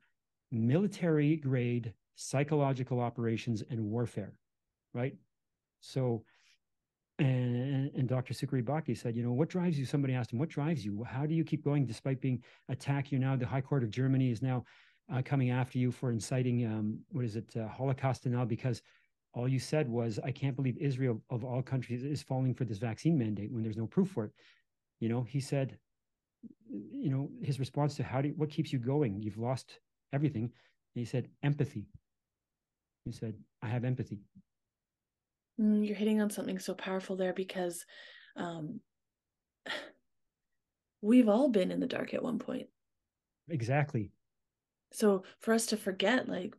military grade psychological operations and warfare, right? So, and, and Dr. Sucharit Bhakdi said, you know, what drives you? Somebody asked him, what drives you? How do you keep going despite being attacked? You're now, the High Court of Germany is now uh, coming after you for inciting, um, what is it, uh, Holocaust now because all you said was, I can't believe Israel, of all countries, is falling for this vaccine mandate when there's no proof for it. You know, he said, you know, his response to how do you, what keeps you going? You've lost everything. And he said, empathy. He said, I have empathy. Mm, you're hitting on something so powerful there because um, we've all been in the dark at one point. Exactly. So for us to forget, like,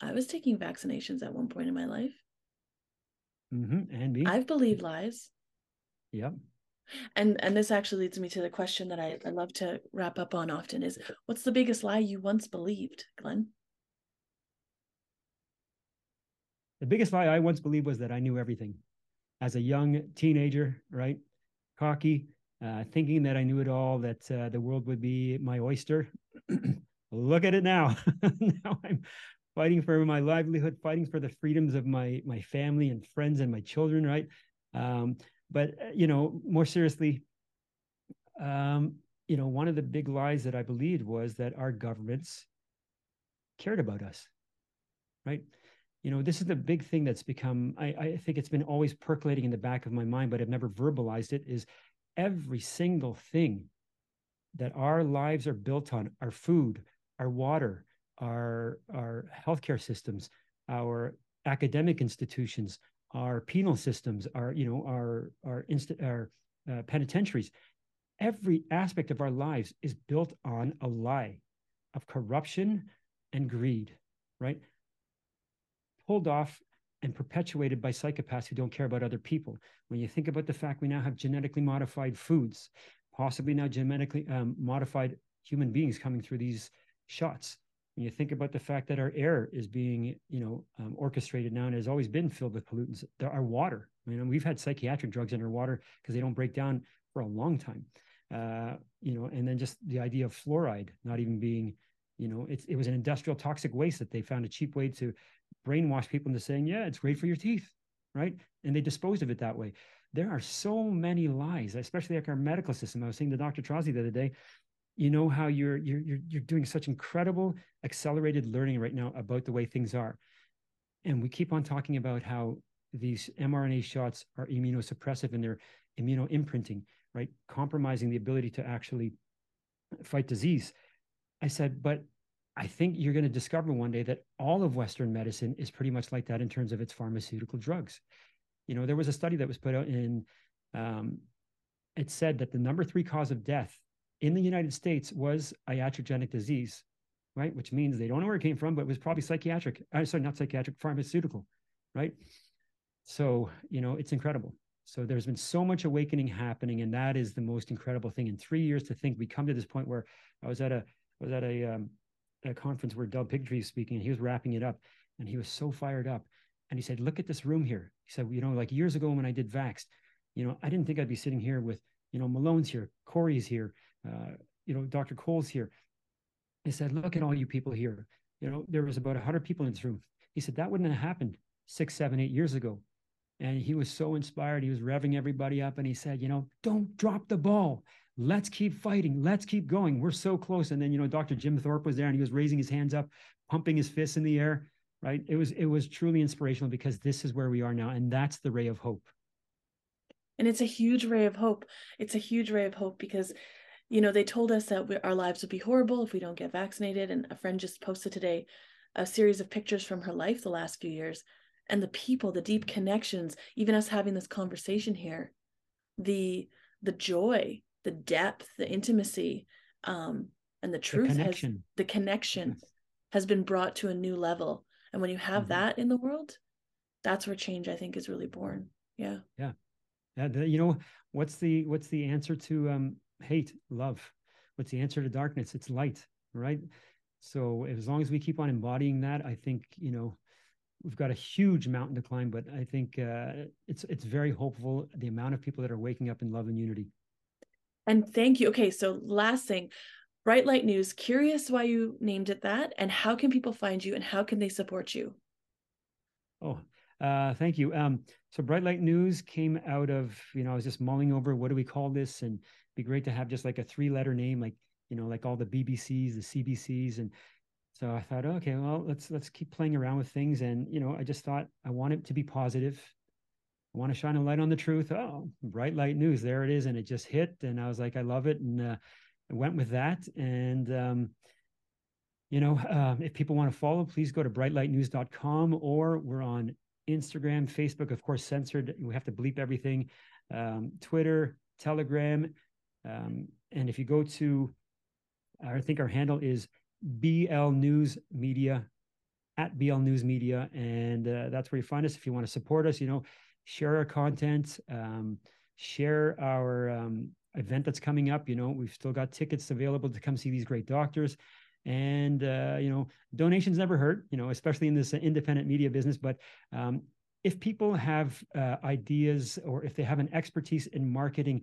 I was taking vaccinations at one point in my life. Mm-hmm. And me. I've believed lies. Yep. And and this actually leads me to the question that I, I love to wrap up on often is what's the biggest lie you once believed, Glen? The biggest lie I once believed was that I knew everything. As a young teenager, right? Cocky, uh, thinking that I knew it all, that uh, the world would be my oyster. Look at it now. now I'm fighting for my livelihood, fighting for the freedoms of my my family and friends and my children, right? Um, but uh, you know, more seriously, um, you know, one of the big lies that I believed was that our governments cared about us, right? You know, this is the big thing that's become. I, I think it's been always percolating in the back of my mind, but I've never verbalized it. Is every single thing that our lives are built on, our food, our water, our our healthcare systems, our academic institutions, our penal systems, our you know our our inst- our uh, penitentiaries. Every aspect of our lives is built on a lie of corruption and greed, right? Pulled off and perpetuated by psychopaths who don't care about other people. When you think about the fact we now have genetically modified foods, possibly now genetically um, modified human beings coming through these shots, when you think about the fact that our air is being, you know, um, orchestrated now and has always been filled with pollutants, there, our water, you know, we've had psychiatric drugs in our water because they don't break down for a long time. Uh, you know, and then just the idea of fluoride not even being, you know, it's, it was an industrial toxic waste that they found a cheap way to brainwash people into saying, yeah, it's great for your teeth, right? And they disposed of it that way. There are so many lies, especially like our medical system. I was saying to Dr. Trozzi the other day, you know how you're you're you're, you're doing such incredible accelerated learning right now about the way things are and we keep on talking about how these mrna shots are immunosuppressive and they're immuno imprinting, right compromising the ability to actually fight disease i said but i think you're going to discover one day that all of western medicine is pretty much like that in terms of its pharmaceutical drugs you know there was a study that was put out in um, it said that the number three cause of death in the United States was iatrogenic disease, right? Which means they don't know where it came from, but it was probably psychiatric. Uh, sorry, not psychiatric, pharmaceutical, right? So, you know, it's incredible. So there's been so much awakening happening, and that is the most incredible thing. In three years, to think we come to this point where I was at a I was at a um, a conference where Doug Bigtree was speaking, and he was wrapping it up, and he was so fired up, and he said, "Look at this room here." He said, "You know, like years ago when I did Vaxxed, you know, I didn't think I'd be sitting here with you know Malone's here, Kory's here, uh, you know, Dr. Cole's here." He said, "Look at all you people here. You know, there was about a hundred people in this room." He said that wouldn't have happened six, seven, eight years ago and he was so inspired. He was revving everybody up and he said, you know, don't drop the ball. Let's keep fighting. Let's keep going. We're so close. And then, you know, Dr. Jim Thorp was there and he was raising his hands up, pumping his fists in the air. Right. It was it was truly inspirational because this is where we are now. And that's the ray of hope. And it's a huge ray of hope. It's a huge ray of hope because, you know, they told us that we, our lives would be horrible if we don't get vaccinated. And a friend just posted today a series of pictures from her life the last few years and the people the deep connections even us having this conversation here the the joy the depth the intimacy um and the truth the connection. has the connection has been brought to a new level and when you have mm-hmm. that in the world that's where change i think is really born yeah yeah yeah you know what's the what's the answer to um hate love what's the answer to darkness it's light right so as long as we keep on embodying that i think you know we've got a huge mountain to climb, but I think uh, it's it's very hopeful. The amount of people that are waking up in love and unity. And thank you. Okay, so last thing, Bright Light News. Curious why you named it that, and how can people find you, and how can they support you? Oh, uh, thank you. Um, so Bright Light News came out of you know I was just mulling over what do we call this, and be great to have just like a three letter name, like you know like all the BBCs, the CBCs, and so I thought, okay, well, let's let's keep playing around with things. And you know, I just thought I want it to be positive. I want to shine a light on the truth. Oh, bright light news, there it is, and it just hit. And I was like, I love it, and uh, I went with that. And um, you know, uh, if people want to follow, please go to brightlightnews.com or we're on Instagram, Facebook, of course, censored. We have to bleep everything. Um, Twitter, Telegram, um, and if you go to, I think our handle is BL News Media at BL News Media, and uh, that's where you find us. If you want to support us, you know, share our content, um, share our um, event that's coming up. You know, we've still got tickets available to come see these great doctors, and uh, you know, donations never hurt. You know, especially in this independent media business. But um, if people have uh, ideas or if they have an expertise in marketing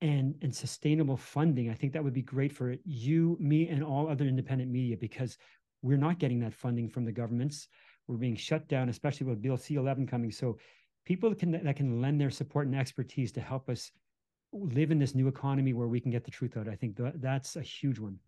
and and sustainable funding i think that would be great for you me and all other independent media because we're not getting that funding from the governments we're being shut down especially with bill c11 coming so people that can that can lend their support and expertise to help us live in this new economy where we can get the truth out i think that's a huge one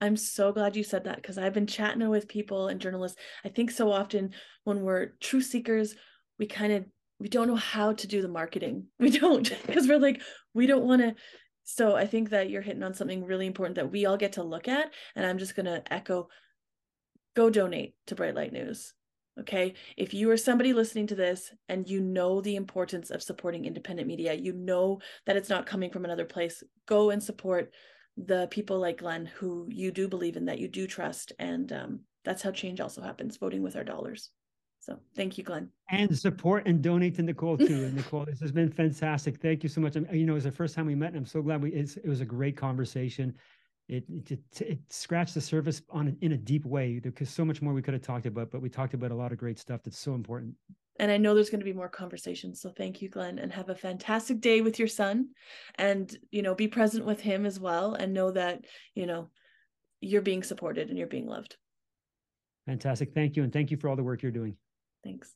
I'm so glad you said that because I've been chatting with people and journalists. I think so often when we're truth seekers, we kind of we don't know how to do the marketing. We don't because we're like, we don't want to. So I think that you're hitting on something really important that we all get to look at. And I'm just going to echo go donate to Bright Light News. Okay. If you are somebody listening to this and you know the importance of supporting independent media, you know that it's not coming from another place, go and support the people like Glen who you do believe in, that you do trust. And um, that's how change also happens voting with our dollars. So thank you, Glen. And support and donate to Nicole too. And Nicole, this has been fantastic. Thank you so much. You know, it was the first time we met, and I'm so glad we. it was a great conversation. It, it it scratched the surface on in a deep way because so much more we could have talked about, but we talked about a lot of great stuff that's so important. And I know there's going to be more conversations. So thank you, Glen, and have a fantastic day with your son, and you know, be present with him as well, and know that you know you're being supported and you're being loved. Fantastic. Thank you, and thank you for all the work you're doing. Thanks.